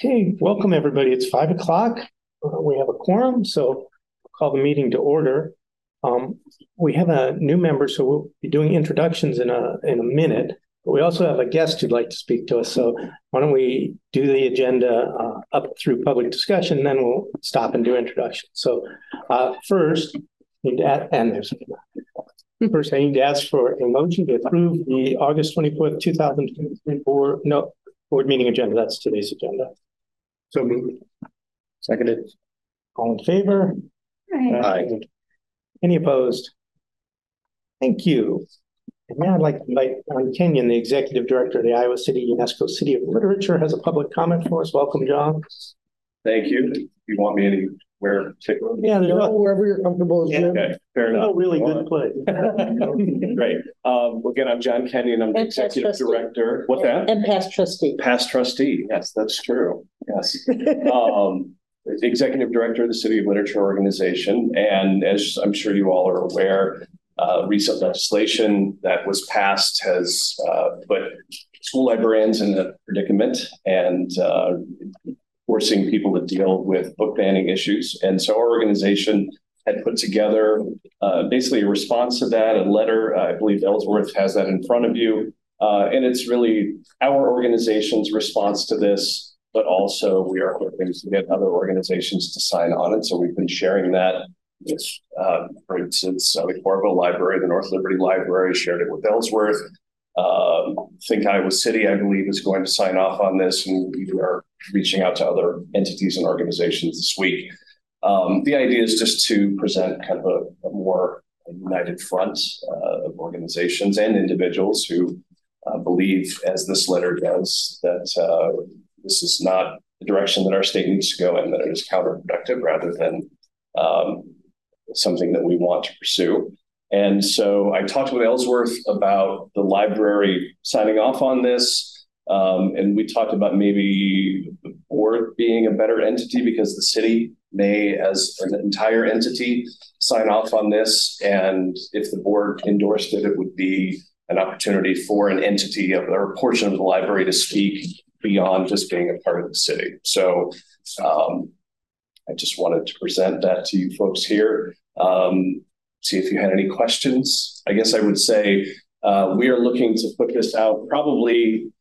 Okay, welcome everybody. It's five o'clock. Uh, we have a quorum, so I'll call the meeting to order. Um, we have a new member, so we'll be doing introductions in a in a minute. But we also have a guest who'd like to speak to us. So why don't we do the agenda uh, up through public discussion, then we'll stop and do introductions. So uh, first, and there's first I need to ask for a motion to approve the August twenty fourth, two thousand twenty board no board meeting agenda. That's today's agenda. So moved. Seconded. All in favor? Aye. Any opposed? Thank you. And now I'd like to invite John Kenyon, the Executive Director of the Iowa City UNESCO City of Literature, has a public comment for us. Welcome, John. Thank you. You want me anywhere in particular? Yeah, no, Wherever you're comfortable, Jim. Okay, fair enough. no really good place. Great. Um, again, I'm John Kenyon. I'm the And past Executive trustee. Director. What's that? And past trustee. Past trustee. Yes, that's true. Yes. Um, Executive Director of the City of Literature Organization. And as I'm sure you all are aware, uh, recent legislation that was passed has uh, put school librarians in a predicament and uh, forcing people to deal with book banning issues. And so our organization had put together uh, basically a response to that, a letter. I believe Elsworth has that in front of you. Uh, and it's really our organization's response to this, but also we are hoping to get other organizations to sign on it. So we've been sharing that. uh, for instance, uh, the Coralville Library, the North Liberty Library shared it with Elsworth. Um, Think Iowa City, I believe, is going to sign off on this, and we are reaching out to other entities and organizations this week. Um, the idea is just to present kind of a, a more united front uh, of organizations and individuals who uh, believe, as this letter does, that uh, this is not the direction that our state needs to go in, that it is counterproductive rather than um, something that we want to pursue. And so I talked with Elsworth about the library signing off on this. Um, and we talked about maybe the board being a better entity because the city may, as an entire entity, sign off on this. And if the board endorsed it, it would be an opportunity for an entity of or a portion of the library to speak beyond just being a part of the city. So um, I just wanted to present that to you folks here. Um, see if you had any questions. I guess I would say uh, we are looking to put this out probably.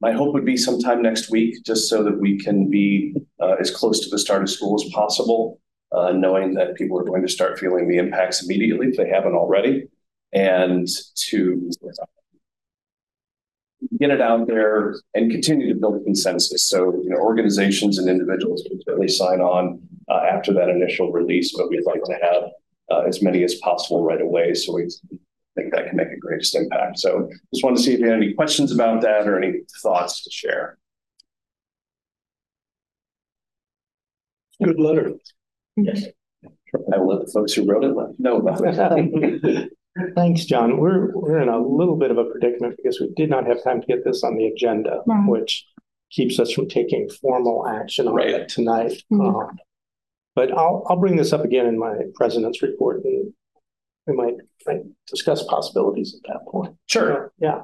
My hope would be sometime next week, just so that we can be uh, as close to the start of school as possible, uh, knowing that people are going to start feeling the impacts immediately if they haven't already, and to get it out there and continue to build consensus. So, you know, organizations and individuals can certainly sign on uh, after that initial release, but we'd like to have uh, as many as possible right away. So we think that can make the greatest impact. So just want to see if you had any questions about that or any thoughts to share. Good letter. Yes. I will let the folks who wrote it let know about it. Thanks, John. We're, we're in a little bit of a predicament because we did not have time to get this on the agenda, Right. which keeps us from taking formal action on Right. it tonight. Mhm. Um, But I'll, I'll bring this up again in my president's report and we might might discuss possibilities at that point. Sure. Yeah.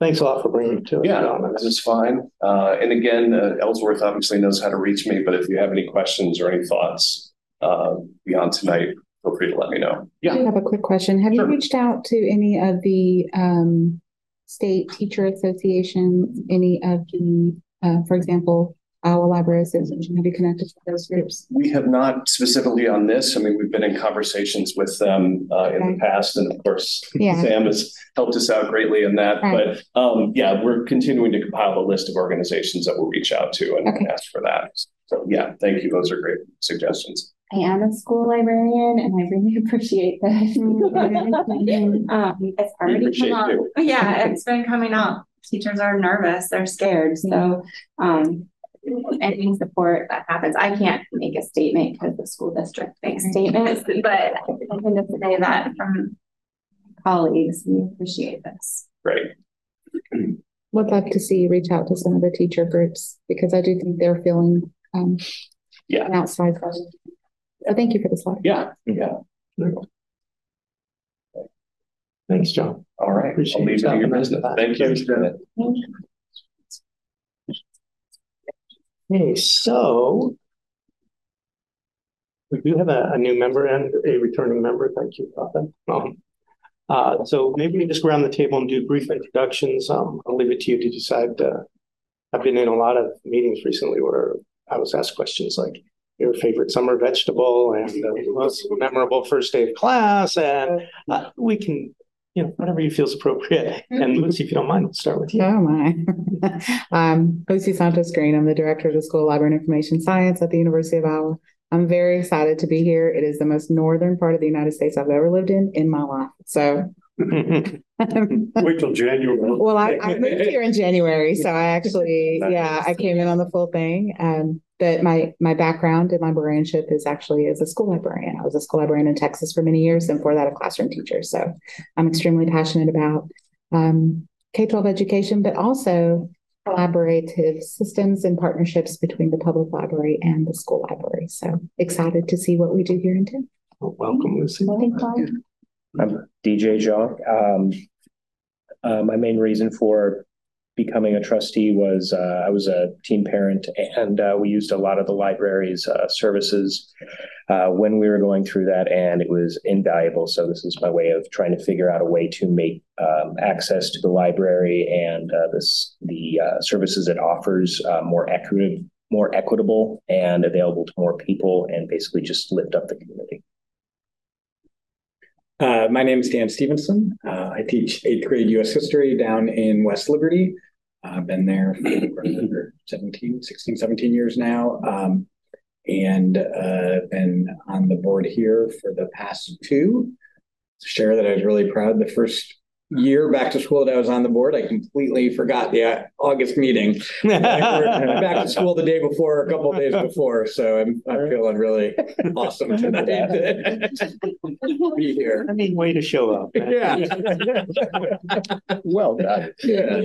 Thanks a lot for bringing it to us. Yeah, John. this is fine. Uh, and again, uh, Elsworth obviously knows how to reach me, but if you have any questions or any thoughts uh, beyond tonight, feel free to let me know. Yeah. I do have a quick question. Have you reached out to any of the um state teacher associations, any of the, uh, for example, Iowa Library Association? Have you connected with those groups? We have not specifically on this. I mean, we've been in conversations with them uh, in the past, and of course, Yeah. Sam has helped us out greatly in that. Right. But um, yeah, we're continuing to compile a list of organizations that we'll reach out to and Okay. ask for that. So yeah, thank you. Those are great suggestions. I am a school librarian and I really appreciate this. Um, it's already appreciate come up. you. Yeah, it's been coming up. Teachers are nervous, they're scared, so, um, any support that happens, I can't make a statement because the school district makes statements, but I can just say that from colleagues, we appreciate this. Great. Would love to see you reach out to some of the teacher groups because I do think they're feeling um Yeah. an outside presence. So thank you for this slide. Yeah, yeah. Thanks, John. All right. Appreciate I'll leave it to your you stopping business. Thank you. Okay, so we do have a, a new member and a returning member. Thank you, Papa. Um, uh, so maybe we just go around the table and do brief introductions. Um, I'll leave it to you to decide. Uh, I've been in a lot of meetings recently where I was asked questions like your favorite summer vegetable and the most memorable first day of class, and uh, we can, you know, whatever you feel is appropriate. Mm-hmm. And Lucy, if you don't mind, we'll start with you. Oh my. I'm um, Lucy Santos Green. I'm the director of the School of Library and Information Science at the University of Iowa. I'm very excited to be here. It is the most northern part of the United States I've ever lived in in my life. So, Wait till January. well, I, I moved here in January, so I actually, yeah, I came in on the full thing. Um, but my my background in librarianship is actually as a school librarian. I was a school librarian in Texas for many years, and for that, a classroom teacher. So, I'm extremely passionate about um, K 12 education, but also collaborative systems and partnerships between the public library and the school library. So excited to see what we do here in town. Welcome, Lucy. I'm DJ Jock. Um, uh, my main reason for becoming a trustee was uh, I was a teen parent and uh, we used a lot of the library's uh, services uh, when we were going through that, and it was invaluable. So, this is my way of trying to figure out a way to make um, access to the library and uh, this the services it offers more equitable, more equitable, and available to more people, and basically just lift up the community. Uh, my name is Dan Stevenson. Uh, I teach eighth grade U.S. history down in West Liberty. I've been there for 17, 16, 17 years now. Um, and uh, been on the board here for the past two. Share that I was really proud. The first year back to school that I was on the board, I completely forgot the uh, August meeting. back to school the day before, a couple days before. So I'm, I'm feeling really awesome tonight to be here. I mean, way to show up. Yeah. Well done. Yeah.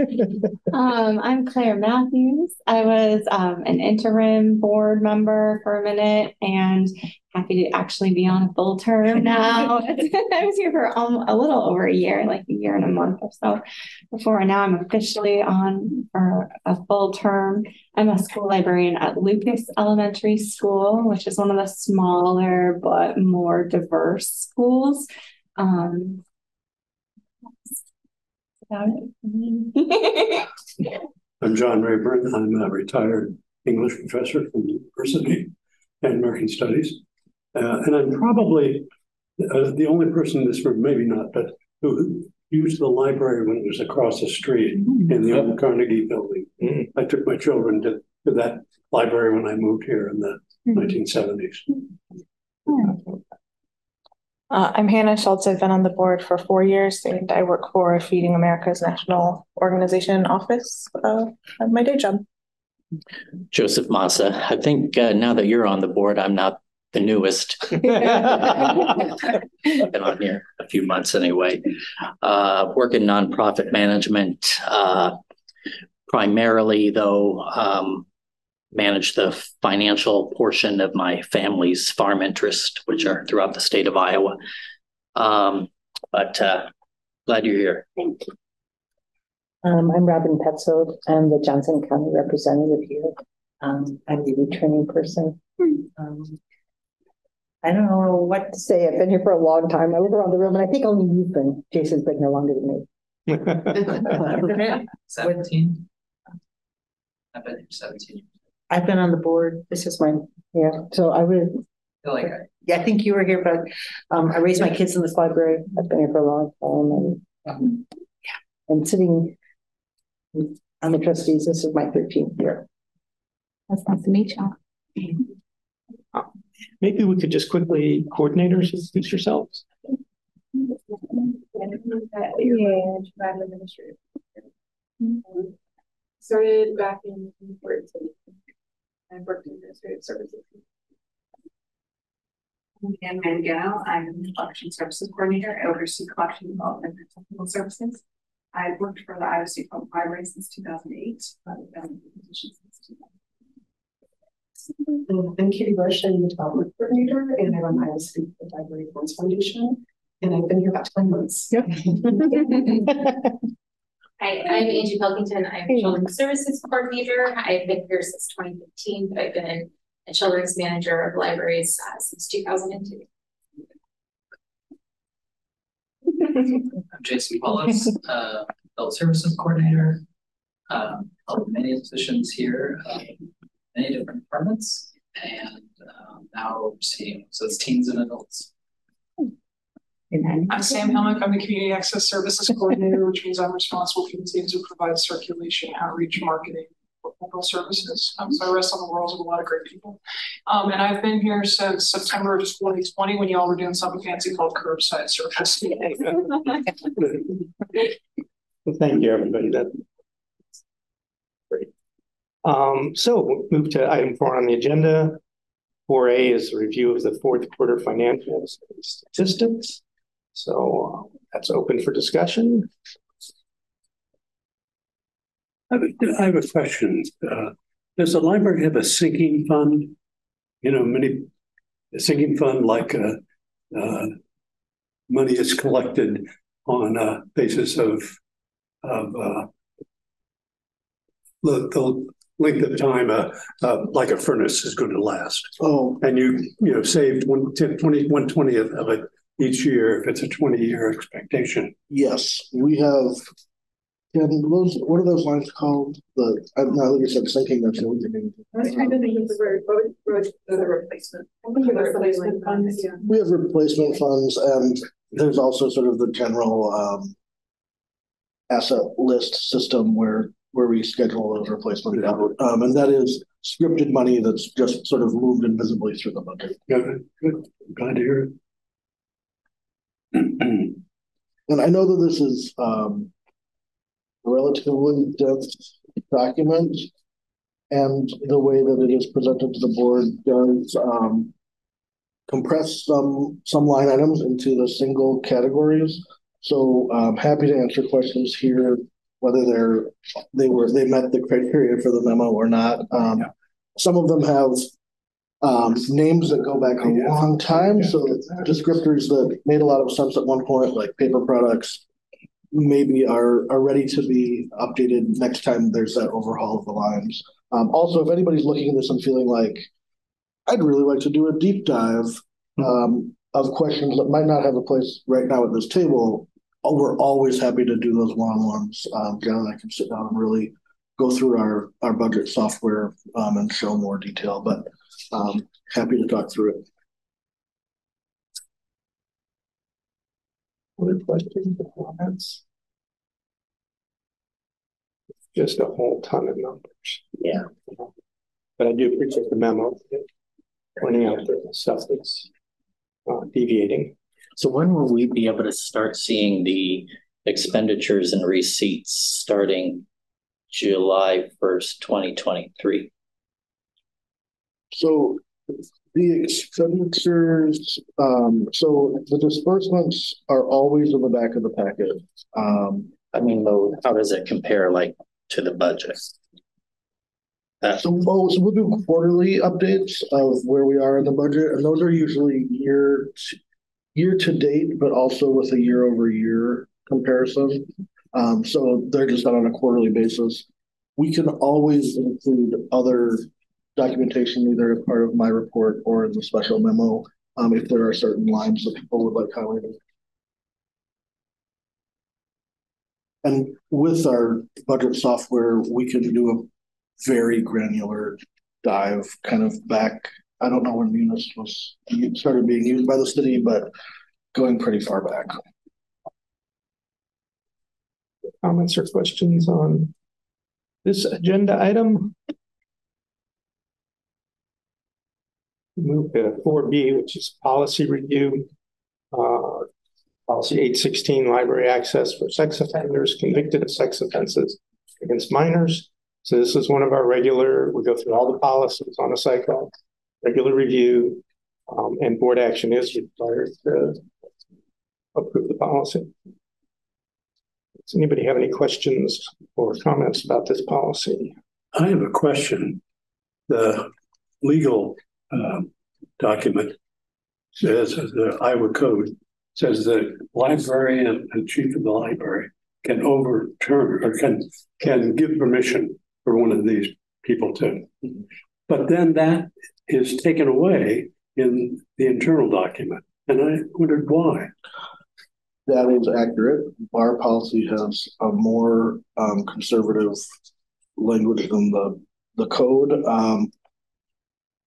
Um, I'm Claire Matthews. I was um, an interim board member for a minute and happy to actually be on a full term now. I was here for um, a little over a year, like a year and a month or so before. And now I'm officially on for a full term. I'm a school librarian at Lucas Elementary School, which is one of the smaller but more diverse schools. Um, about it. I'm John Raeburn. I'm a retired English professor from the university and American Studies. Uh, and I'm probably uh, the only person in this room, maybe not, but who used the library when it was across the street in the old Carnegie building. Mm. I took my children to, to that library when I moved here in the 1970s. Uh, I'm Hannah Schultz. I've been on the board for four years and I work for Feeding America's National Organization Office uh, at my day job. Joseph Massa. I think uh, now that you're on the board, I'm not the newest. Been on here a few months anyway. Uh, work in nonprofit management, uh, primarily though, um, manage the financial portion of my family's farm interest, which are throughout the state of Iowa. Um, but uh, glad you're here. Thank you. Um, I'm Robin Paetzold. I'm the Johnson County representative here. Um, I'm the returning person. Um, I don't know what to say. I've been here for a long time. I look around the room and I think only you've been, Jason's been here longer than me. Seventeen. I've been here seventeen. I've been on the board. This is my, yeah, so I would, feel like I yeah, I think you were here, but um, I raised my kids in this library. I've been here for a long time and um, yeah, and sitting on the trustees, this is my thirteenth year. That's nice to meet you. Maybe we could just quickly coordinators introduce yourselves. Started back in fourteen. I've worked in administrative services. Ann Mangano, I'm the collection services coordinator. I oversee collection development and technical services. I've worked for the Iowa State Public Library since two thousand eight. I've been in the position since two thousand. I'm Katie Bush, I'm the development coordinator, and I run Iowa State Library Funds Foundation. And I've been here about ten months. Hi, I'm Angie Pilkington. I'm Children's Services Coordinator. I've been here since twenty fifteen, but I've been a children's manager of libraries uh, since two thousand and two. I'm Jason Paulios, uh, Adult Services Coordinator. Um, held many positions here, uh, many different departments, and um, now overseeing, so it's teens and adults. I'm Sam Helmick. I'm the Community Access Services Coordinator, which means I'm responsible for the teams who provide circulation, outreach, marketing, local services. Um, so I rest on the laurels of a lot of great people. Um, and I've been here since September of 2020 when y'all were doing something fancy called curbside service. Well, Thank you, everybody. That. Um, so move to item four on the agenda. Four A is a review of the fourth quarter financials and statistics. So uh, that's open for discussion. I have, a- question. Uh, does the library have a sinking fund? You know, many, sinking fund like, uh, money is collected on a basis of, of, the, the length of time, uh, uh, like a furnace is going to last. Oh, And you, you know, saved one, ten, twenty, one twentieth of it each year if it's a twenty-year expectation. yes, we have. Yeah, those, what are those lines called? The, I'm not, like you said, sinking, that's what we I was trying to think of the word, what would, what the replacement. I think it was replacement funds, yeah. We have replacement funds and there's also sort of the general, um. Asset list system where, where we schedule those replacements out. Um, and that is scripted money that's just sort of moved invisibly through the budget. Good, good. Glad to hear it. And I know that this is, um. A relatively dense document. And the way that it is presented to the board does, um. Compress some, some line items into the single categories. So I'm happy to answer questions here, whether they're, they were, they met the criteria for the memo or not. Um, some of them have. Um, names that go back a long time, so descriptors that made a lot of sense at one point, like paper products. Maybe are, are ready to be updated next time there's that overhaul of the lines. Um, also, if anybody's looking at this and feeling like. I'd really like to do a deep dive, um, of questions that might not have a place right now at this table. Uh, We're always happy to do those one-on-ones. Um, John and I can sit down and really go through our, our budget software, um, and show more detail, but, um, happy to talk through it. Other questions or comments? Just a whole ton of numbers. Yeah. But I do appreciate the memo, pointing out the stuff that's uh, deviating. So when will we be able to start seeing the expenditures and receipts starting July first, twenty twenty-three? So the expenditures, um, so the disbursements are always in the back of the packet. Um, I mean, though, how does it compare like to the budget? Uh, So, well, so we'll do quarterly updates of where we are in the budget, and those are usually year, year to date, but also with a year over year comparison. Um, so they're just done on a quarterly basis. We can always include other documentation either as part of my report or in the special memo, um, if there are certain lines that people would like highlighted. And with our budget software, we can do a very granular dive kind of back. I don't know when Munis was started being used by the city, but going pretty far back. Comments or questions on this agenda item? Move to four B, which is policy review. Uh, policy eight sixteen, library access for sex offenders convicted of sex offenses against minors. So this is one of our regular, we go through all the policies on a cycle, regular review. Um, and board action is required to approve the policy. Does anybody have any questions or comments about this policy? I have a question. The legal um, document says, the Iowa code says the librarian and chief of the library can overturn or can, can give permission for one of these people to. But then that is taken away in the internal document. And I wondered why. That is accurate. Our policy has a more um conservative language than the the code. Um.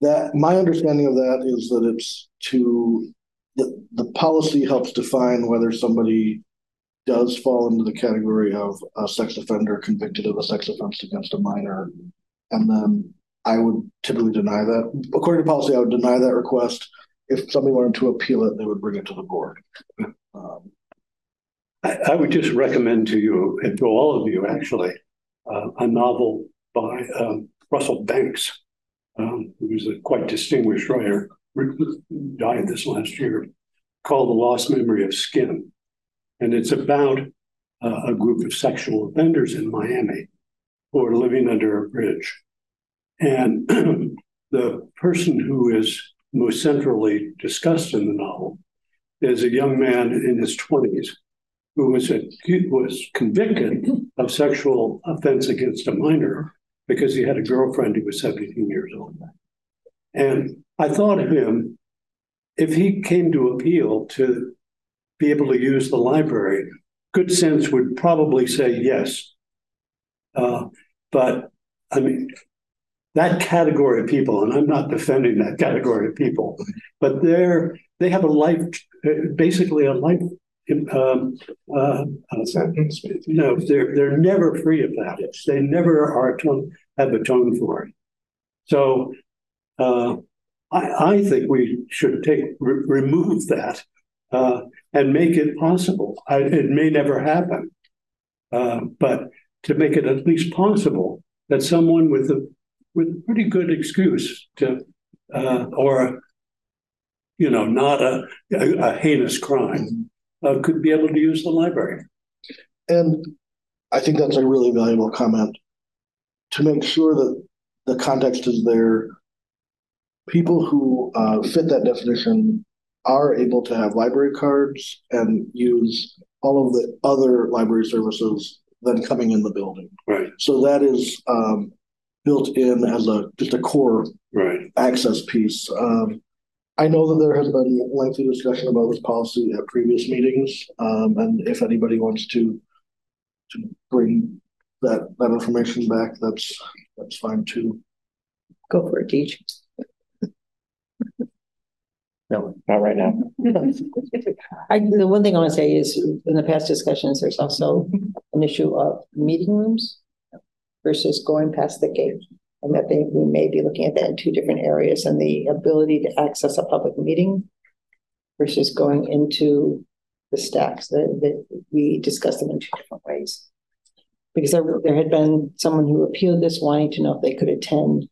That, my understanding of that is that it's to, the the policy helps define whether somebody. Does fall into the category of a sex offender convicted of a sex offense against a minor. And then I would typically deny that. According to policy, I would deny that request. If somebody wanted to appeal it, they would bring it to the board. Um, I, I would just recommend to you and to all of you, actually, uh, a novel by um, Russell Banks, um, who was a quite distinguished writer, died this last year, called The Lost Memory of Skin. And it's about uh, a group of sexual offenders in Miami who are living under a bridge. And the person who is most centrally discussed in the novel is a young man in his 20s who was a, was convicted of sexual offense against a minor because he had a girlfriend who was 17 years old. And I thought of him, if he came to appeal to be able to use the library, good sense would probably say yes. Uh, but I mean, that category of people, and I'm not defending that category of people, but they're they have a life, basically a life um, uh, no, they're they're never free of that. They never are atoned, have atoned for it. So uh, I, I think we should take re- remove that uh, and make it possible. I, it may never happen, uh, but to make it at least possible that someone with a with a pretty good excuse to uh, or you know not a, a, a heinous crime uh, could be able to use the library. And I think that's a really valuable comment to make sure that the context is there. People who uh, fit that definition are able to have library cards and use all of the other library services than coming in the building. Right. So that is um, built in as a just a core right. access piece. Um, I know that there has been lengthy discussion about this policy at previous meetings, um, and if anybody wants to to bring that that information back, that's that's fine too. Go for it, Deej. No, not right now. I, the one thing I want to say is in the past discussions, there's also an issue of meeting rooms versus going past the gate. And that they, we may be looking at that in two different areas and the ability to access a public meeting versus going into the stacks that, that we discussed them in two different ways. Because there, there had been someone who appealed this wanting to know if they could attend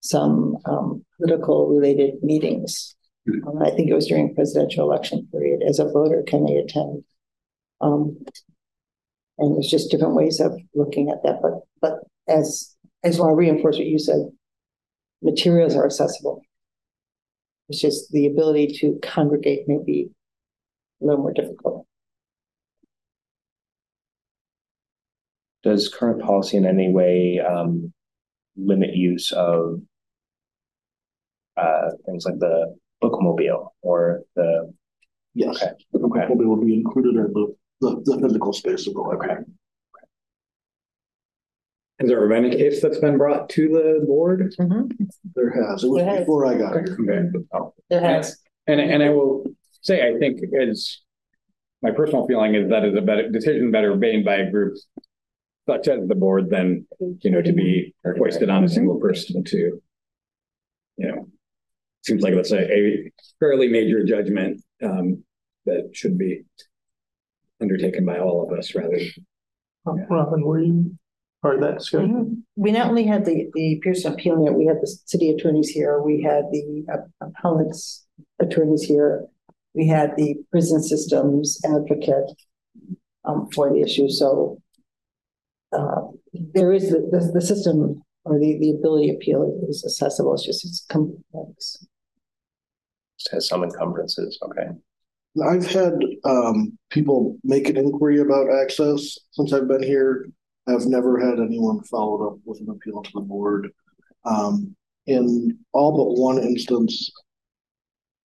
some um, political related meetings. Um, I think it was during presidential election period. As a voter, can they attend? Um, and there's just different ways of looking at that. But but as I just want to reinforce what you said. Materials are accessible. It's just the ability to congregate may be a little more difficult. Does current policy in any way um, limit use of uh, things like the bookmobile or the? Yes, Okay. the bookmobile will be included in the, the, the physical space of the library. Has there ever been a case that's been brought to the board? There has. It was There has. before I got here. Okay. There has. And, and I will say, I think it's, my personal feeling is that is a better decision better made by a group such as the board than, you know, to be hoisted on a single person to, you know, seems like that's a, a fairly major judgment, um, that should be undertaken by all of us rather. Um, Robin, were you part of that discussion? We not only had the, the Pearson appeal unit, we had the city attorneys here, we had the uh, appellant's attorneys here. We had the prison systems advocate um, for the issue, so uh, there is, the, the, the system or the, the ability appeal is accessible, it's just, it's complex. Just has some encumbrances, okay. I've had um people make an inquiry about access since I've been here. I've never had anyone followed up with an appeal to the board. Um, in all but one instance,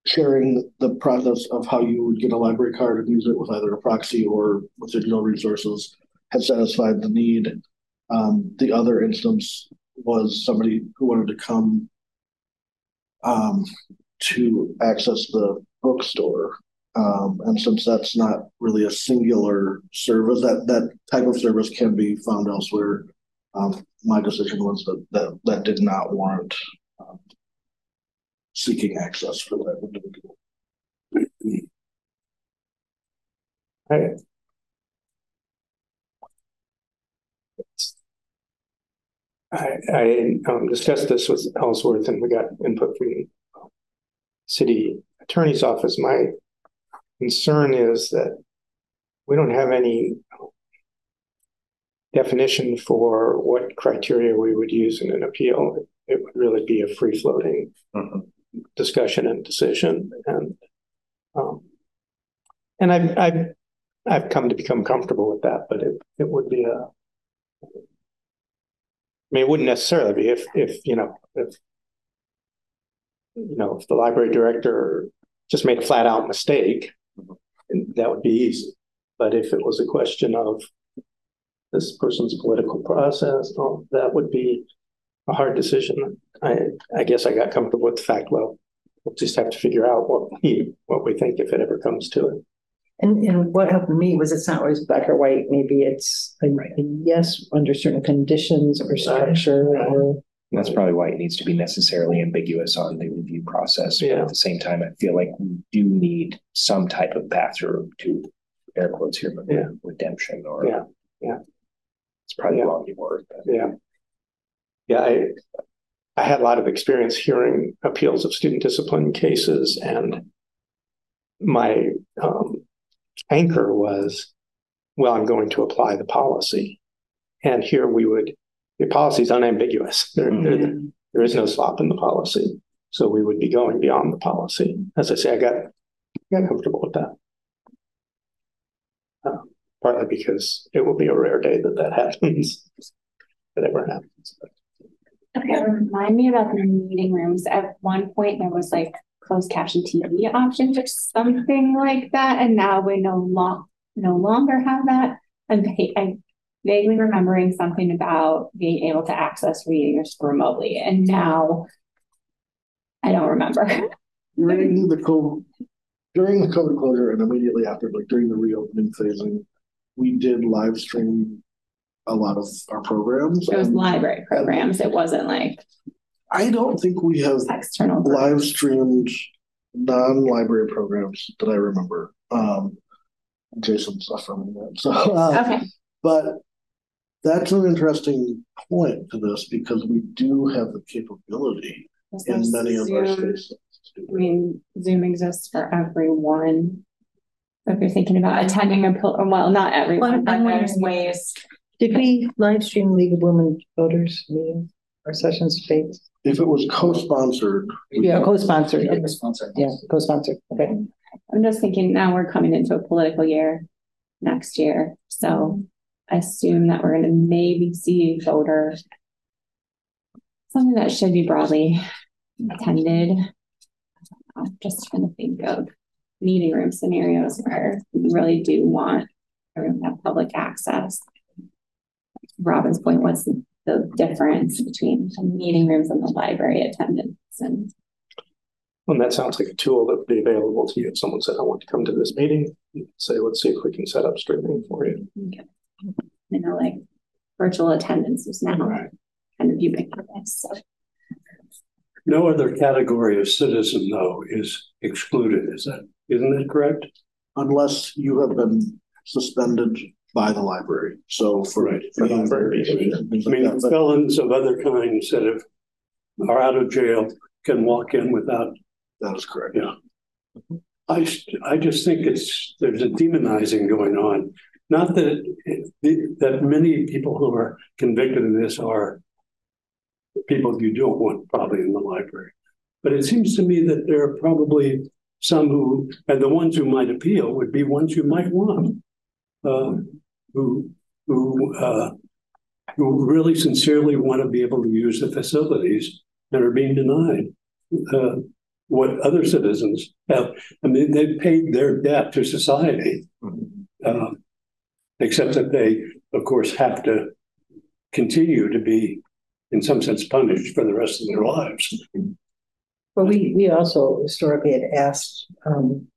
sharing the process of how you would get a library card and use it with either a proxy or with digital resources had satisfied the need. Um, the other instance was somebody who wanted to come um, to access the bookstore. Um, and since that's not really a singular service, that, that type of service can be found elsewhere. Um, my decision was that, that, that did not warrant, um, seeking access for that individual. I, I, um, discussed this with Elsworth and we got input from the city attorney's office. My concern is that we don't have any definition for what criteria we would use in an appeal. It would really be a free floating discussion and decision. And um, and I've, I've I've come to become comfortable with that, but it, it would be a I mean, it wouldn't necessarily be if, if, you know, if, you know, if the library director just made a flat out mistake, that would be easy. But if it was a question of this person's political process, oh, that would be a hard decision. I, I guess I got comfortable with the fact, well, we'll just have to figure out what we, what we think if it ever comes to it. And, and what helped me was it's not always black or white. Maybe it's a, a yes under certain conditions or structure or. That's probably why it needs to be necessarily ambiguous on the review process. But Yeah. at the same time, I feel like we do need some type of path through to air quotes here, but Yeah. redemption or. Yeah, yeah. It's probably Yeah. the wrong word. but- Yeah. Yeah, I, I had a lot of experience hearing appeals of student discipline cases and my um, anchor was, well, I'm going to apply the policy. And here we would, the policy is unambiguous. There, there, there is no slop in the policy. So we would be going beyond the policy. As I say, I got, got comfortable with that. Uh, partly because it will be a rare day that that happens. That ever happens. Okay, remind me about the meeting rooms. At one point, there was like closed caption TV options or something like that, and now we no long, no longer have that. I'm, va- I'm vaguely remembering something about being able to access readings remotely, and now I don't remember. During the COVID, during the COVID closure and immediately after, like during the reopening phasing, we did live stream a lot of our programs. It was and library programs. It wasn't like I don't think we have external. live streamed non-library programs that I remember. Um, Jason's affirming that. So, uh, Okay. but that's an interesting point to this because we do have the capability in many of our Zoom. spaces. I mean, Zoom exists for everyone. If you're thinking about attending a, pil- well, not everyone, but I'm there's wondering- ways. Did we live stream League of Women Voters meetings or sessions dates? If it was co-sponsored, Yeah, co-sponsored. Yeah, sponsor. Yeah, co-sponsored. Okay. I'm just thinking now we're coming into a political year next year, so I assume that we're gonna maybe see voter. Something that should be broadly attended. I'm just trying to think of meeting room scenarios where we really do want everyone to have public access. Robin's point, what's the, the difference between the meeting rooms and the library attendance and And that sounds like a tool that would be available to you. If someone said, I want to come to this meeting, say, let's see if we can set up streaming for you. You know, like virtual attendance is now kind of ubiquitous, so. No other category of citizen, though, is excluded, is that, isn't that correct? unless you have been suspended by the library. So for. Right. for For library. things I like mean, that, felons of other kinds that have, are out of jail can walk in without, That is correct. yeah. I, I just think it's, there's a demonizing going on. Not that, it- that many people who are convicted of this are people you don't want probably in the library. But it seems to me that there are probably some who, and the ones who might appeal would be ones you might want. Uh, who, who, uh, who really sincerely want to be able to use the facilities that are being denied. Uh, what other citizens have, I mean, they've paid their debt to society. Uh, except that they, of course, have to continue to be, in some sense, punished for the rest of their lives. Well, we, we also historically had asked um,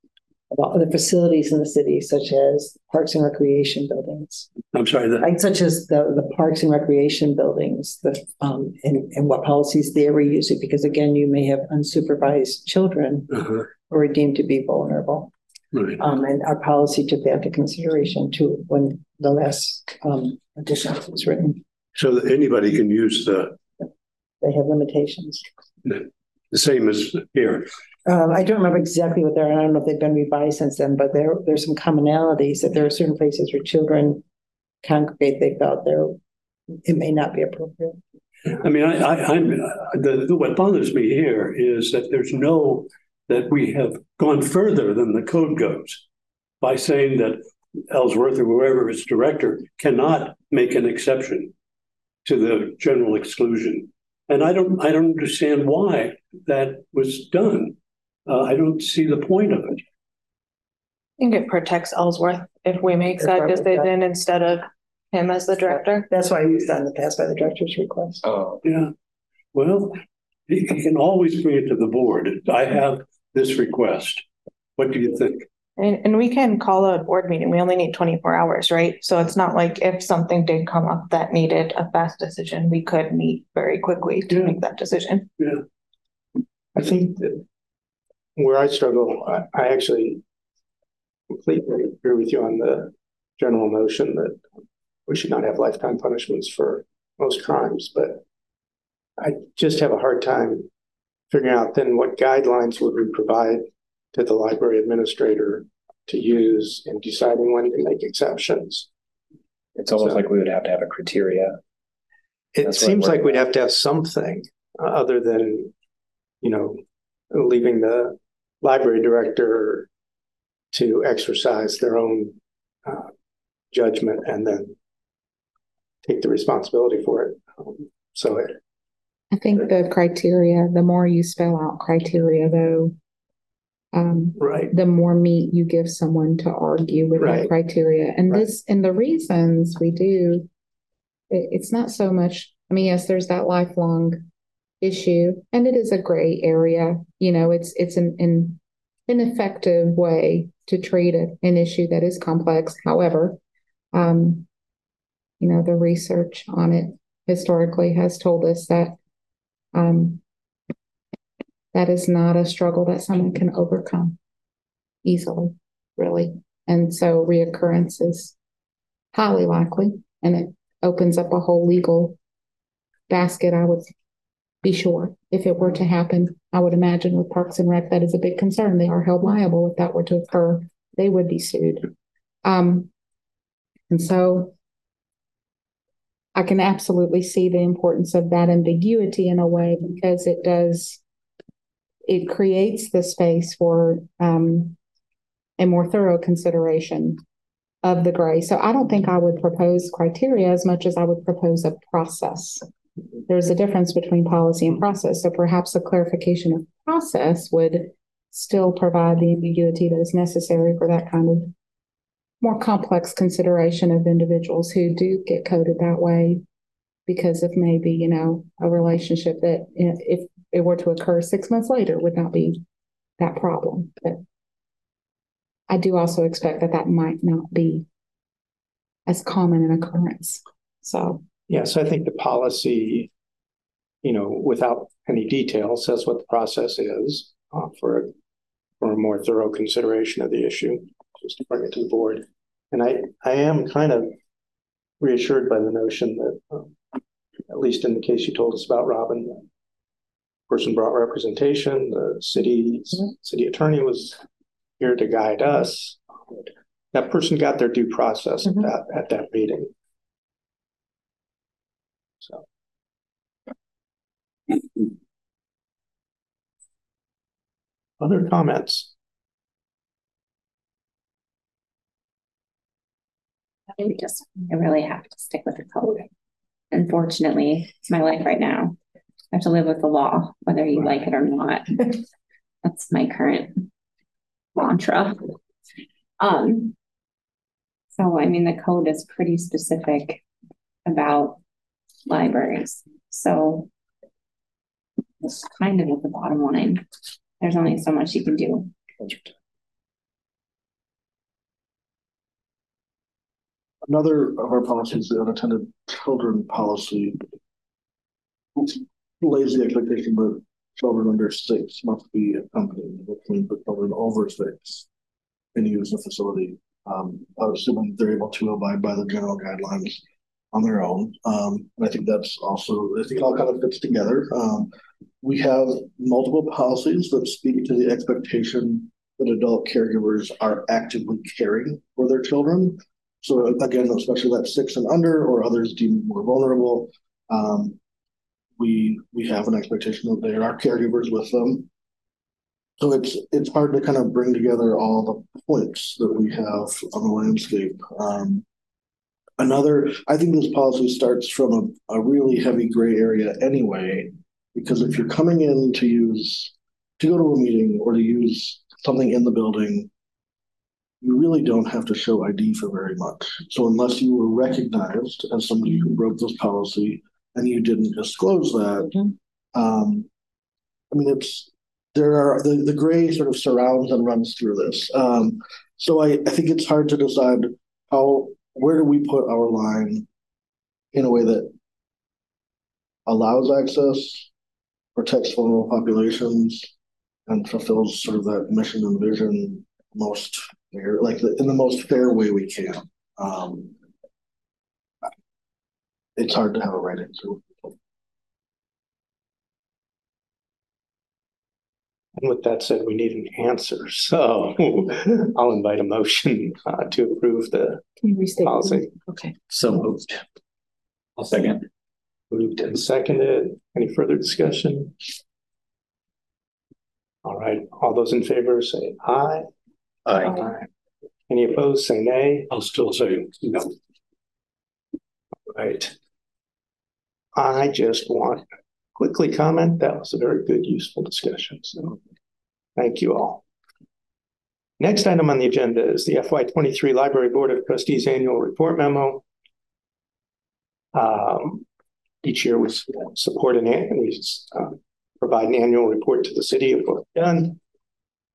about other facilities in the city, such as parks and recreation buildings, I'm sorry, that, like such as the, the parks and recreation buildings, the, um, and, and what policies they were using, because again, you may have unsupervised children uh-huh, who are deemed to be vulnerable. Right. Um, and our policy took that into consideration too, when the last, um, edition was written. So that anybody can use the, They have limitations. the same as here. Um, I don't remember exactly what they're, I don't know if they've been revised since then, but there, there's some commonalities that there are certain places where children congregate, they felt there, it may not be appropriate. I mean, I, I, I'm, the, the, what bothers me here is that there's no, that we have gone further than the code goes by saying that Elsworth or whoever is director cannot make an exception to the general exclusion. And I don't, I don't understand why that was done. Uh, I don't see the point of it. I think it protects Elsworth if we make That's that right, yeah. decision instead of him as the director. That's why it's done in the past by the director's request. Oh, Yeah. Well, he, he can always bring it to the board. I have this request. What do you think? And, and we can call a board meeting. We only need twenty-four hours, right? So it's not like if something did come up that needed a fast decision, we could meet very quickly to Yeah. make that decision. Yeah. I think that where I struggle, I, I actually completely agree with you on the general notion that we should not have lifetime punishments for most crimes, but I just have a hard time figuring out then what guidelines would we provide to the library administrator to use in deciding when to make exceptions. It's almost So- like we would have to have a criteria. It That's seems like we'd have to have something uh, other than, you know, leaving the library director to exercise their own uh, judgment and then take the responsibility for it. Um, So it, I think the criteria, the more you spell out criteria though, um, right, the more meat you give someone to argue with Right. that criteria. And Right. this, and the reasons we do, it, it's not so much, I mean, yes, there's that lifelong issue and it is a gray area. You know, it's, it's an, an ineffective way to treat a- an issue that is complex. However, um, you know, the research on it historically has told us that, um, that is not a struggle that someone can overcome easily, really. And so reoccurrence is highly likely and it opens up a whole legal basket, I would be sure. If it were to happen, I would imagine with Parks and Rec, that is a big concern. They are held liable if that were to occur. They would be sued. Um, and so I can absolutely see the importance of that ambiguity in a way because it does it creates the space for um, a more thorough consideration of the gray. So I don't think I would propose criteria as much as I would propose a process. There's a difference between policy and process. So perhaps a clarification of process would still provide the ambiguity that is necessary for that kind of more complex consideration of individuals who do get coded that way because of maybe, you know, a relationship that if it were to occur six months later would not be that problem. But I do also expect that that might not be as common an occurrence. So, yeah, so I think the policy, you know, without any detail, says what the process is uh, for for a more thorough consideration of the issue, just to bring it to the board. And I, I am kind of reassured by the notion that, um, at least in the case you told us about, Robin, the person brought representation, the city, city attorney was here to guide us. That person got their due process at Mhm. that, at that meeting. So. Other comments? We just, I really have to stick with the code. Unfortunately, it's my life right now. I have to live with the law, whether you like it or not. That's my current mantra. Um. So, I mean, the code is pretty specific about libraries, so. It's kind of at the bottom line. There's only so much you can do. Another of our policies, the unattended children policy. Lays the expectation that children under six must be accompanied, which means that children over six. Can use the facility, um, assuming they're able to abide by the general guidelines on their own. Um, and I think that's also, I think it all kind of fits together. Um, we have multiple policies that speak to the expectation that adult caregivers are actively caring for their children. So again, especially that six and under or others deemed more vulnerable, um, we we have an expectation that there are caregivers with them. So it's it's hard to kind of bring together all the points that we have on the landscape. Um, another, I think this policy starts from a, a really heavy gray area anyway, because if you're coming in to use to go to a meeting or to use something in the building you really don't have to show ID for very much. So unless you were recognized as somebody who broke this policy and you didn't disclose that, um, I mean, it's there are the, the gray sort of surrounds and runs through this. Um, so I, I think it's hard to decide how where do we put our line in a way that allows access, protects vulnerable populations, and fulfills sort of that mission and vision most fair, like the, in the most fair way we can. Um, it's hard to have a right answer. And with that said, we need an answer. So I'll invite a motion uh, to approve the Can you restate? policy. Okay. So moved. I'll second. Moved and seconded. Any further discussion? All right, all those in favor say aye. Aye. Any opposed, say nay. I'll still say no. Right. I just want to quickly comment, that was a very good, useful discussion, so thank you all. Next item on the agenda is the FY twenty-three Library Board of Trustees Annual Report Memo. Um, each year we support an, an- we uh, provide an annual report to the city of what we've done.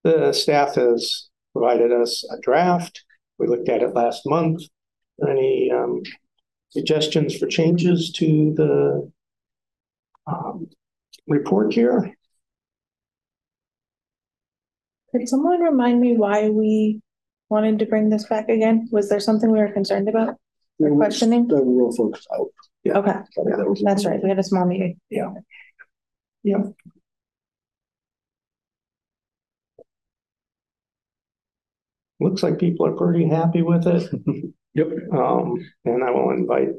The staff has provided us a draft. We looked at it last month. Any um, suggestions for changes to the um, report here? Could someone remind me why we wanted to bring this back again? Was there something we were concerned about? Or questioning? The rural folks out. Okay, That was- that's right. We had a small meeting. Yeah. Yeah. Looks like people are pretty happy with it. Yep. Um, and I will invite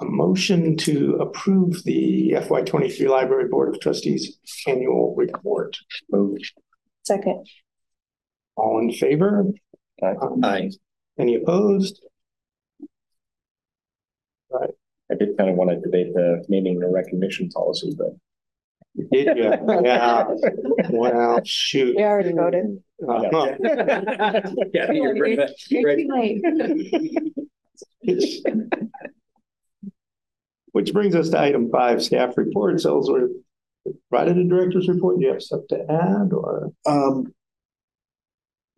a motion to approve the FY twenty-three Library Board of Trustees Annual Report. Moved. Second. All in favor? Aye. Um, Aye. Any opposed? Right. I did kind of want to debate the naming and recognition policy, but. Did you? Yeah. Well, shoot. We already voted. Uh-huh. Yeah, you're right. Which brings us to item five, staff reports. Elsworth, provided a director's report. Do you have stuff to add or? Um,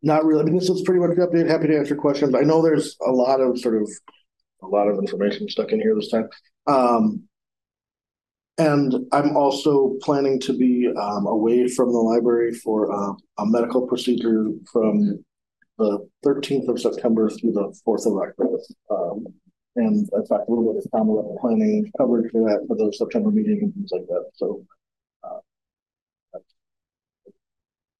not really. I mean, this is pretty much the update. Happy to answer questions. I know there's a lot of sort of a lot of information stuck in here this time. Um, and I'm also planning to be um, away from the library for uh, a medical procedure from the 13th of September through the 4th of October. Um, and in fact, a little bit of time about planning coverage for that for the September meeting and things like that. So uh,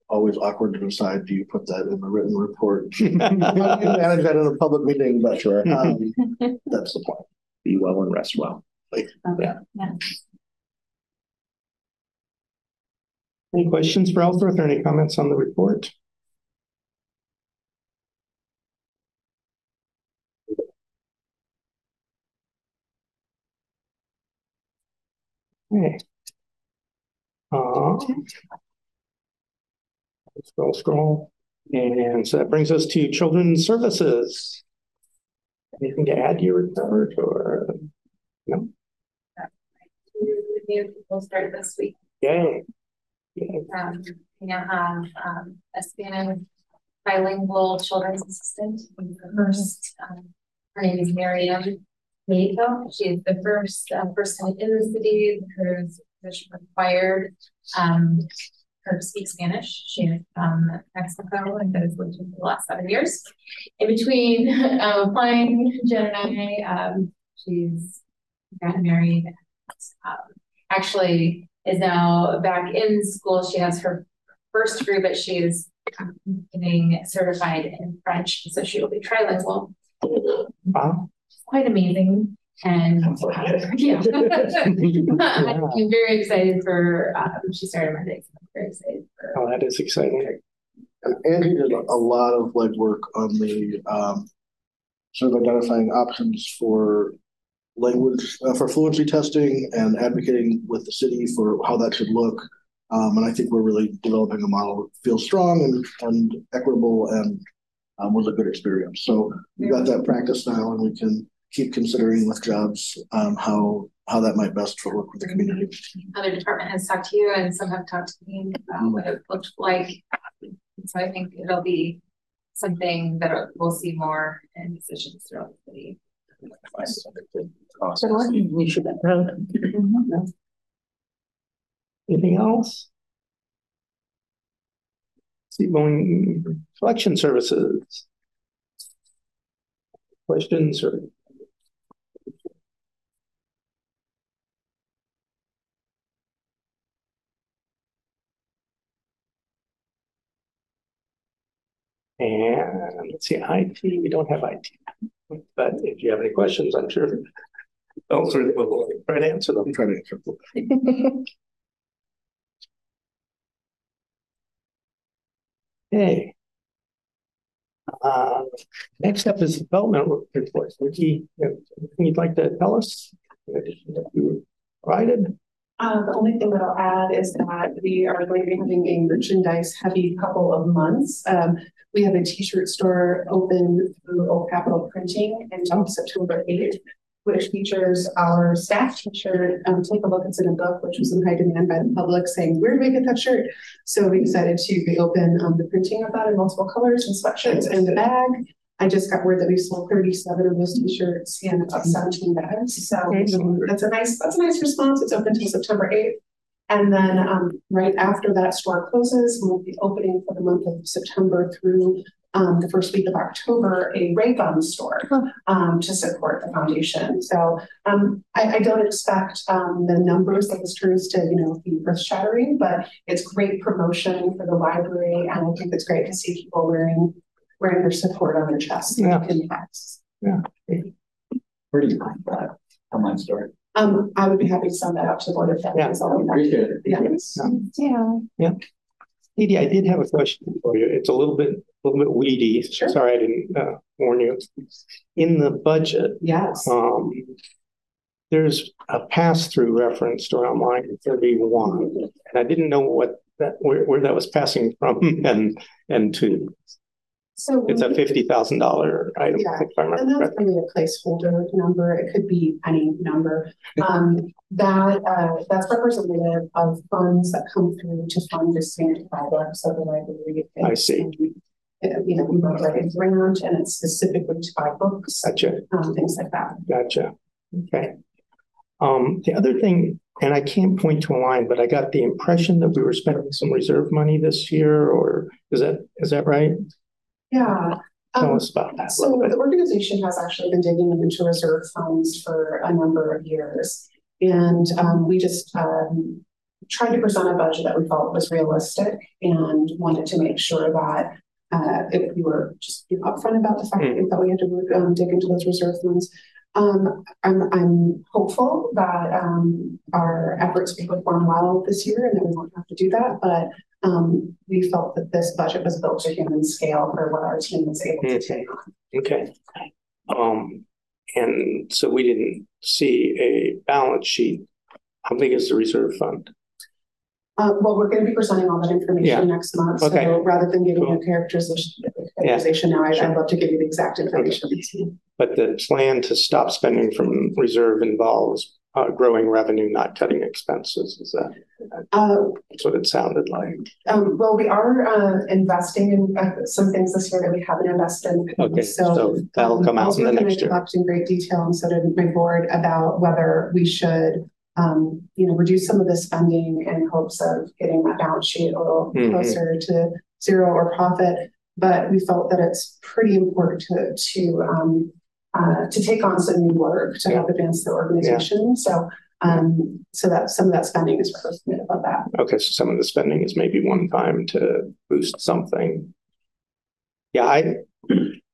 always awkward to decide, do you put that in the written report? How do you manage that in a public meeting? But Sure. um, that's the point. Be well and rest well. Yeah. Any questions for Elsworth or any comments on the report? Okay. Uh, scroll, scroll. And so that brings us to children's services. Anything to add to your report or no? New people start this week. Yay. Um, we now have, um, a Spanish bilingual children's assistant, the first, um, her name is Miriam Meiko. She is the first, uh, person in the city whose position required, um, her to speak Spanish. She is from Mexico and has lived here for the last seven years. In between, uh, applying Jen and I, um, she's gotten married. Um, actually is now back in school. She has her first degree, but she is getting certified in French, so she will be trilingual. Wow. Quite amazing. And I'm so happy. yeah, I'm very excited for. Um, she started Monday. So I'm very excited for. Oh, that is exciting. Angie did a lot of legwork on the um sort of identifying options for language uh, for fluency testing and advocating with the city for how that should look. Um, and I think we're really developing a model that feels strong and, and equitable and um, was a good experience. So we've got that practice now, and we can keep considering with jobs um, how how that might best work with the community. Other department has talked to you, and some have talked to me about what it looked like. So I think it'll be something that we'll see more in decisions throughout the city. We should be proud. Anything else? See, going collection services. Questions or? And let's see, IT, we don't have IT. But if you have any questions, I'm sure those are, we'll try to answer them. Try to answer. Okay. Uh, next up is development report. Ricky, anything you'd like to tell us? In addition to what you provided? Uh, the only thing that I'll add is that we are going to be having a merchandise heavy couple of months. Um, we have a t-shirt store open through Old Capitol Printing until September eighth, which features our staff t-shirt. Um, take a look, it's in a book, which was in high demand by the public saying, where do we get that shirt? So we decided to reopen um, the printing of that in multiple colors and sweatshirts and the bag. I just got word that we sold thirty-seven of those t-shirts in about seventeen bags. So that's a nice, that's a nice response. It's open until September eighth. And then um, right after that store closes, we'll be opening for the month of September through um, the first week of October, a Raygun store um, to support the foundation. So um, I, I don't expect um, the numbers that this turns to, you know, be earth shattering, but it's great promotion for the library. And I think it's great to see people wearing wearing their support on their chest Yeah. in packs. Yeah. Where do you find that online store? Um, I would be happy to send that out to the board of families. I'll leave that. Appreciate it. Yes. Yeah. Edie, I did have a question for you. It's a little bit, a little bit weedy. Sure. Sorry, I didn't uh, warn you. In the budget, Yes. um, there's a pass-through reference around line thirty-one. And I didn't know what that, where, where that was passing from and, and to. So. It's a fifty thousand dollar item, Yeah, And that's really a placeholder number. It could be any number. Um, that, uh, that's representative of funds that come through to fund the standard projects of the library. I see. You know, we might write a grant and it's specifically to buy books, Gotcha. um, things like that. Gotcha. Okay. Um, the other thing, and I can't point to a line, but I got the impression that we were spending some reserve money this year, or is that, is that right? Yeah. Tell Um, us about that So the organization has actually been digging into reserve funds for a number of years. And um, we just um, tried to present a budget that we felt was realistic and wanted to make sure that uh, if we were just you know, upfront about the fact that we had to um, dig into those reserve funds. Um, I'm, I'm hopeful that um, our efforts will perform well this year and that we won't have to do that. But um, we felt that this budget was built to human scale for what our team was able to take on. Okay. Um, and so we didn't see a balance sheet How big is the reserve fund? Uh, well, we're gonna be presenting all that Yeah. information next month, Okay. so rather than giving you a characterization Yeah. characterization now, I'd. I'd love to give you the exact information. But the plan to stop spending from reserve involves uh, growing revenue, not cutting expenses. Is that, Uh, that's what it sounded like? um, well, we are, uh, investing in, uh, some things this year that we haven't invested in. Okay, So. so that'll come out in the Um, next year. talked in great detail and so did my board about whether we should, um, you know, reduce some of the spending in hopes of getting that balance sheet a little Mhm. closer to zero or profit. But we felt that it's pretty important to, to, um, uh, to take on some new work to help advance the organization. So, um, so that some of that spending is represented of that. Okay, so some of the spending is maybe one time to boost something. Yeah, I,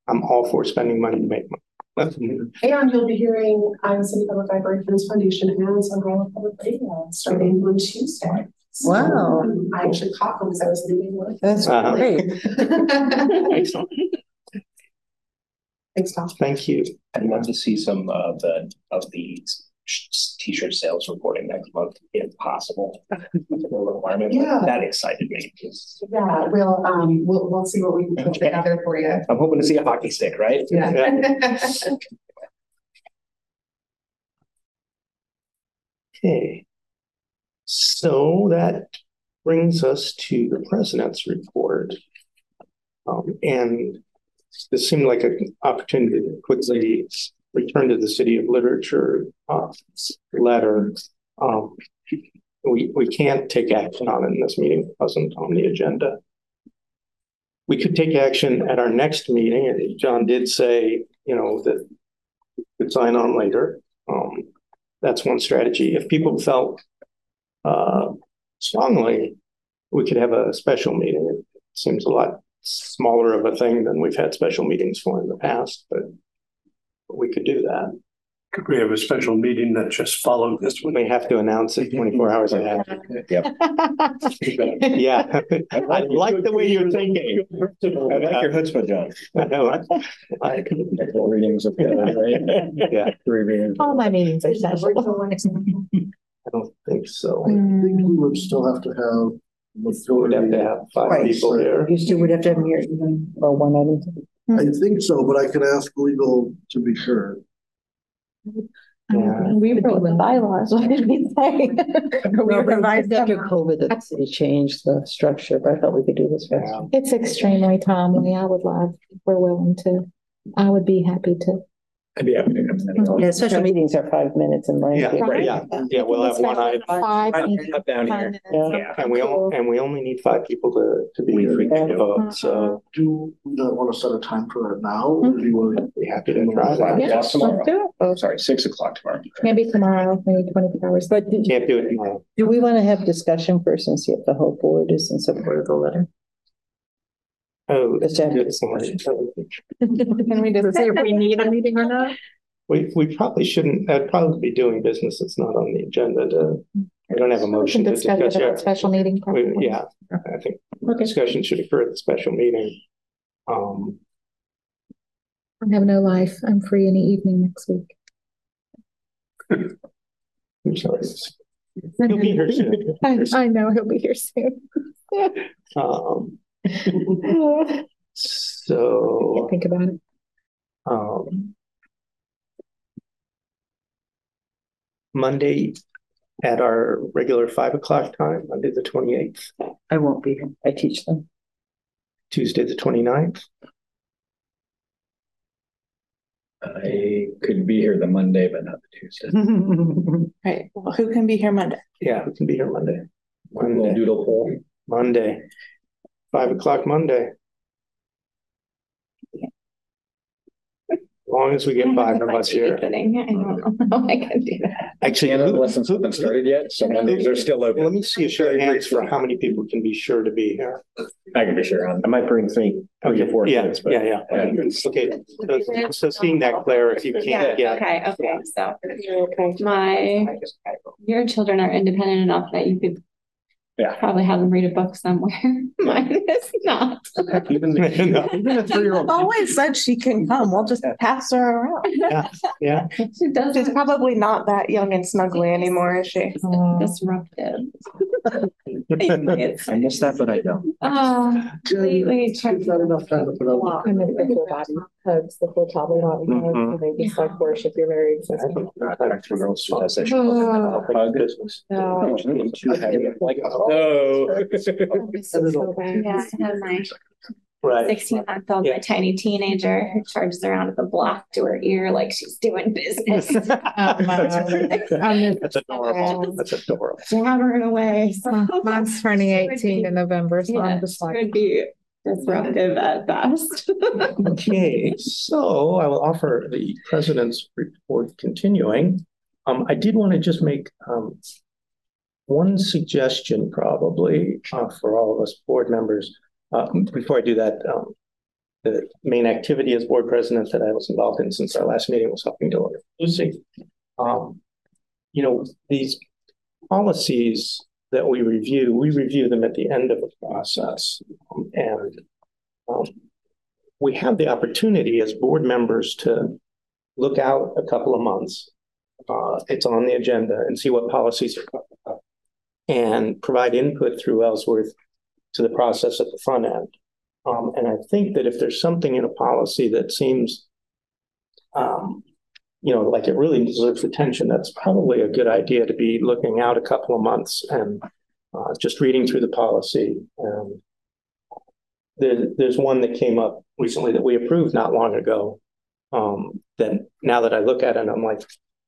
I'm all for spending money to make money. And you'll be hearing, Iowa City Public Library Friends Foundation and Iowa Public Radio starting on Tuesday. So, Wow. um, I actually caught them as I was leaving work. That's Uh-huh. great. Excellent. Thanks, Tom. Thank you. I'd love to see some of the, of the t-shirt sales reporting next month, if possible. Requirement, Yeah. that excited me. Yeah, we'll, um, we'll, we'll see what we can put together for you. I'm hoping to see a hockey stick, right? Yeah. Okay. So that brings us to the president's report. Um, and this seemed like an opportunity to quickly return to the City of Literature uh, letter. Um, we, we can't take action on it in this meeting. It wasn't on the agenda. We could take action at our next meeting. John did say, you know, that we could sign on later. Um, that's one strategy. If people felt uh, strongly, we could have a special meeting. It seems a lot smaller of a thing than we've had special meetings for in the past, but we could do that. Could we have a special meeting that just followed this one? We have to announce it twenty-four mm-hmm. hours ahead. Yep. Yeah, I like the way you're thinking. I like your chutzpah, John. I know, I- I- Four readings of, right? Yeah, Three readings. All my meetings are special. I don't think so. Mm. I think we would still have to have. We'd have to have five Right. people here. You still would have to have here, or one item. Hmm. I think so, but I could ask legal to be sure. Yeah. We wrote the bylaws, what did we say? We revised After them. COVID, the city changed the structure, but I thought we could do this fast. Yeah. It's extremely timely. I would love, if we're willing to, I would be happy to. I'd be happy to come in. Yeah, special meetings are five minutes in length. Yeah, Right. yeah, yeah, we'll have one item. Five, I'm up down five here. minutes. Yeah. And we only, and we only need five people to, to be here to vote, uh-huh. so Do we not want to set a time for it now? or do you want to- be happy to try that. Yeah, Yes, tomorrow. let's do Oh, sorry, six o'clock tomorrow. Maybe tomorrow, maybe twenty-four hours. But do, Can't do it tomorrow. do we want to have discussion first and see if the whole board is in support of the letter? Oh, Just have good discussion. Can we just say if we need a meeting or not? We, we probably shouldn't, I'd probably be doing business that's not on the agenda to, we don't have a motion to discuss discuss it at yet. a special meeting. We- probably. Yeah, I think Okay. discussion should occur at the special meeting. Um, I have no life. I'm free any evening next week. I'm sorry. He'll be here soon. I, I know he'll be here soon. Um, Can't so, think about it. um. Monday at our regular five o'clock time, Monday, the twenty-eighth, I won't be here. I teach them. Tuesday, the 29th. I could be here the Monday, but not the Tuesday. Right, well, who can be here Monday? Yeah, who can be here Monday. Monday, doodle poll. Monday, five o'clock Monday. As long as we get five of us here. Kidding, I don't know, how I can do that. Actually, Canada who- lessons haven't started yet, so Mondays are still open. let me see a show of hands for how many people can be sure to be here. I can be sure on. I might bring three, three or four Yeah, kids, but. yeah, yeah. Okay, so- so seeing that, Claire, if you can't Yeah, get, okay, okay, so my, your children are independent enough that you could Yeah. Probably have them read a book somewhere. Mine is not. Even even a three-year-old. Always said she can come. We'll just pass her around. Yeah, yeah. She does. She's probably not that young and snuggly anymore, is she? Oh. disruptive. I miss that, but I don't. Um, oh, completely. Not enough time to put up. And the full body hugs, the full toddler body hugs, Mhm. and they just like worship your very existence. Two girls who does it. Oh. Hug. No. Like, no. This is so bad. Yeah, I have my Right. sixteen month old, my tiny teenager who charges around with a block to her ear like she's doing business. That's adorable. That's adorable. Jabbering away. So Mine's turning eighteen in November, so Yeah, I'm just it like. would be disruptive at best. Okay, so I will offer the president's report continuing. Um, I did want to just make, um, one suggestion probably, uh, for all of us board members. Uh, before I do that, um, the main activity as board president that I was involved in since our last meeting was helping to Lucy. Um, you know, these policies that we review, we review them at the end of the process. Um, And um, we have the opportunity as board members to look out a couple of months. Uh, it's on the agenda and see what policies are coming up and provide input through Elsworth to the process at the front end. Um, and I think that if there's something in a policy that seems, um, you know, like it really deserves attention, that's probably a good idea to be looking out a couple of months and uh, just reading through the policy. And there, there's one that came up recently that we approved not long ago. Um, that now that I look at it, I'm like,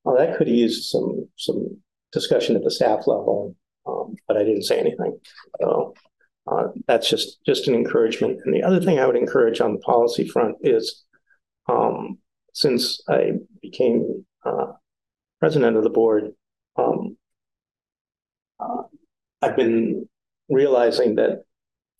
oh, that could used some some discussion at the staff level. Um, but I didn't say anything. So uh, that's just just an encouragement. And the other thing I would encourage on the policy front is, um, since I became uh, president of the board, um, uh, I've been realizing that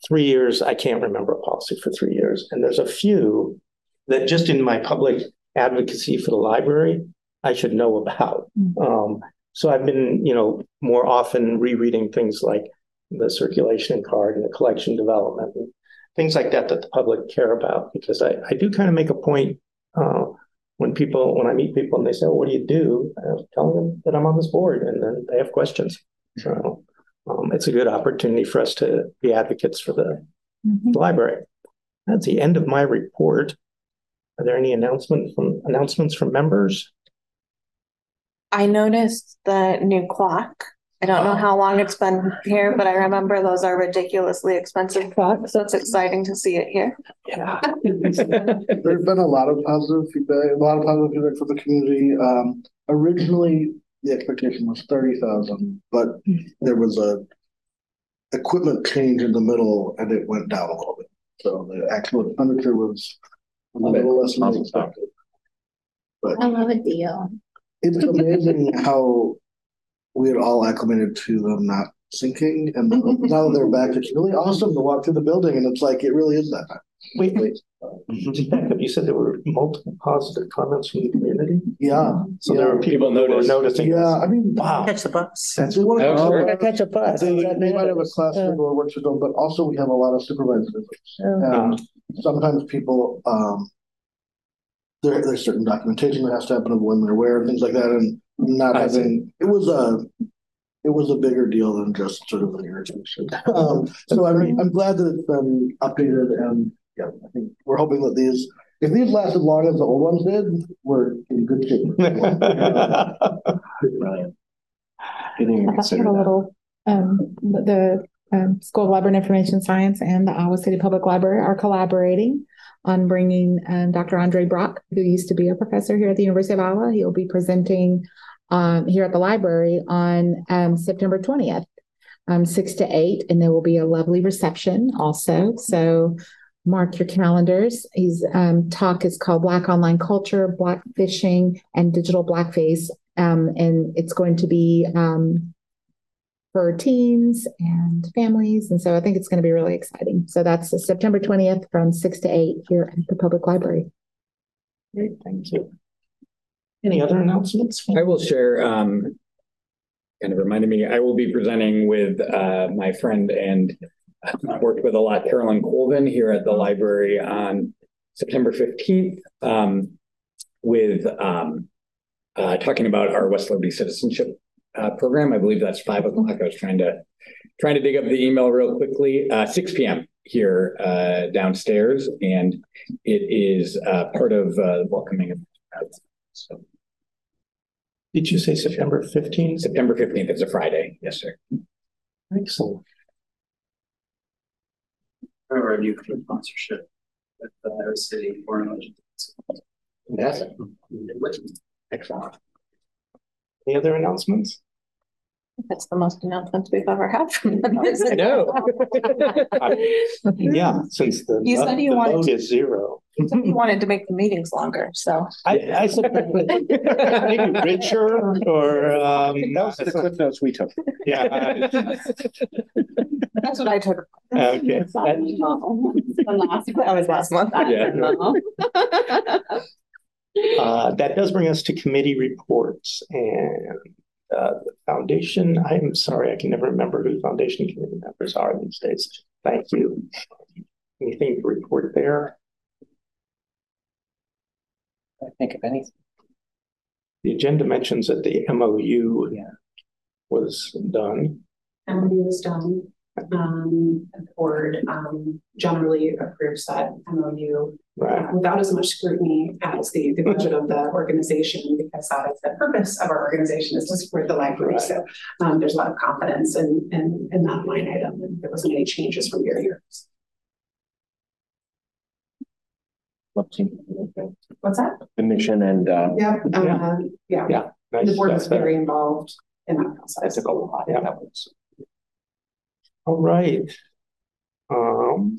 three years I can't remember a policy for three years, and there's a few that just in my public advocacy for the library I should know about. Um, so I've been, you know, more often rereading things like the circulation card and the collection development and things like that that the public care about because I, I do kind of make a point uh, when people when I meet people and they say, well, "What do you do?" I'm telling them that I'm on this board, and then they have questions. So um, it's a good opportunity for us to be advocates for the library. That's the end of my report. Are there any announcement from announcements from members? I noticed the new clock. I don't know how long it's been here, but I remember those are ridiculously expensive clocks, so it's exciting to see it here. Yeah. There's been a lot of positive feedback, a lot of positive feedback from the community. Um, originally, the expectation was thirty thousand, but there was a equipment change in the middle and it went down a little bit. So the actual expenditure was a little less than expected. But I love a deal. it's amazing how we had all acclimated to them not sinking and now that they're back, it's really awesome to walk through the building and it's like, it really is that. Wait, wait. To back up, you said there were multiple positive comments from the community. Yeah. So there were people who were noticing. Yeah, I mean. Wow. Catch the bus. That's they want to Oh, sure. Catch a bus. They, they might have a class Yeah. or works with them, but also we have a lot of supervisors. visits. Yeah. And sometimes people, um, there, there's certain documentation that has to happen of when they're where and things like that, and not I see. having, it was a, it was a bigger deal than just sort of an irritation. Um, so I'm, I'm glad that it's been updated and, yeah, I think we're hoping that these, if these last as long as the old ones did, we're in good shape. Brilliant. Didn't even I have consider a little, um, the, um, School of Library and Information Science and the Iowa City Public Library are collaborating on bringing, um, Dr. Andre Brock, who used to be a professor here at the University of Iowa. He'll be presenting, um, here at the library on, um, September twentieth, um, six to eight, and there will be a lovely reception also. So mark your calendars. His, um, talk is called Black Online Culture, Black Fishing, and Digital Blackface. Um, and it's going to be, for teens and families. And so I think it's going to be really exciting. So that's September 20th from six to eight here at the public library. Great, thank you. Any other announcements? I will share, um, kind of reminded me, I will be presenting with uh, my friend and I've worked with a lot, Carolyn Colvin here at the library on September 15th um, with um, uh, talking about our West Liberty citizenship uh, program. I believe that's five o'clock. I was trying to trying to dig up the email real quickly. Uh, 6 p.m. here uh, downstairs, and it is uh, part of uh, welcoming. of- So Did you say September fifteenth? September 15th is a Friday. Yes, sir. Excellent. Or review for sponsorship with the City Foreign Relations. Yes. Excellent. Any other announcements? That's the most announcements we've ever had from them. I know. Yeah, since the. You said you the wanted vote to- is zero. You wanted to make the meetings longer, so. I, I said, maybe richer or, um. That was the clip notes we took. Yeah. That's what I took. Okay. That was last month. Uh, that does bring us to committee reports and, uh, the foundation, I'm sorry, I can never remember who foundation committee members are these days. Thank you. Anything to report there? I think of anything. The agenda mentions that the MOU was done. MOU is done. Um, the board, um, generally approves that MOU Right. uh, without as much scrutiny as the, the budget of the organization, because that is the purpose of our organization is to support the library. So, um, there's a lot of confidence in, in, in that line item, and there wasn't any changes from year to year. What's that? The mission and, uh, Yeah, Yeah. um, yeah. Yeah. The nice. board was better. very involved in that process. that took a lot. Yeah. That was. All right. Um,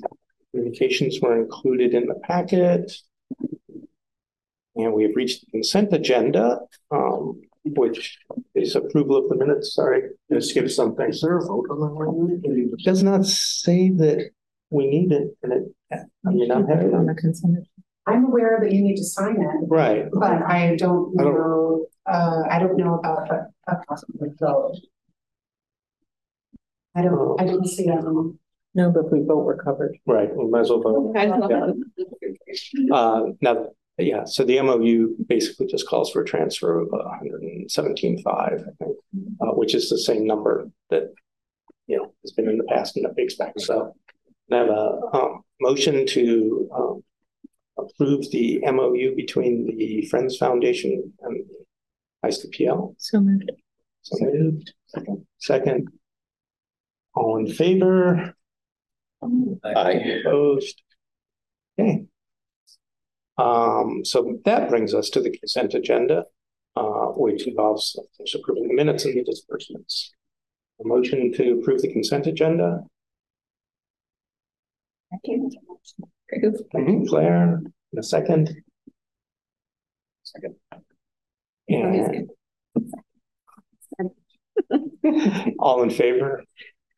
communications were included in the packet. And we have reached the consent agenda, um, which is approval of the minutes. Sorry, just skip something. Is there a vote on that one? It does not say that we need it, and it, I mean, I'm happy On on the consent. I'm aware that you need to sign it, Right. but I don't I don't- know, uh, I don't know about the, a possible vote. I don't, I didn't see that. one. No, but if we vote, we're covered. Right, we might as well vote. Uh, now, yeah, so the MOU basically just calls for a transfer of a hundred and seventeen five, I think, uh, which is the same number that, you know, has been in the past and that we expect. So I have a, um, motion to, um, approve the MOU between the Friends Foundation and ICPL. So moved. So moved. Second. Second. All in favor? Aye. Opposed? Okay. Um, so that brings us to the consent agenda, uh, which involves approving the minutes and the disbursements. A motion to approve the consent agenda, Mhm, Claire, in a second. Second. And all in favor?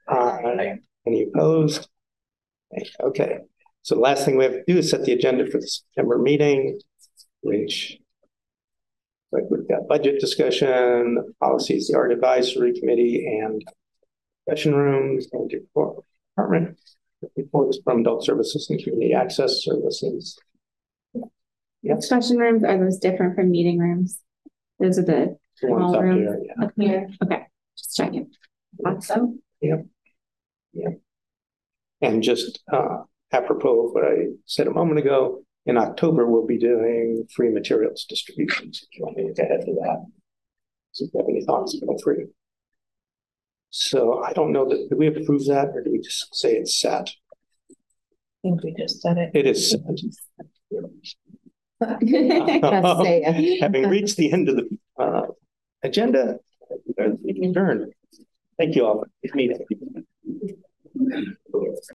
Aye. Any opposed? Okay, so the last thing we have to do is set the agenda for the September meeting, which like we've got budget discussion, policies, the art advisory committee and session rooms, and department reports from adult services and community access services. Yep. Discussion rooms, are those different from meeting rooms? Those are the small up rooms here, yeah. up here, okay, just checking. Thought so. And just uh apropos of what I said a moment ago, in October, we'll be doing free materials distributions. If you want to get ahead of that. So if you have any thoughts, feel free. So I don't know that, do we approve that or do we just say it's set? I think we just said it. It is set. Just say it. Having reached the end of the uh agenda, meeting adjourned. Thank you all. for meeting. Thank you.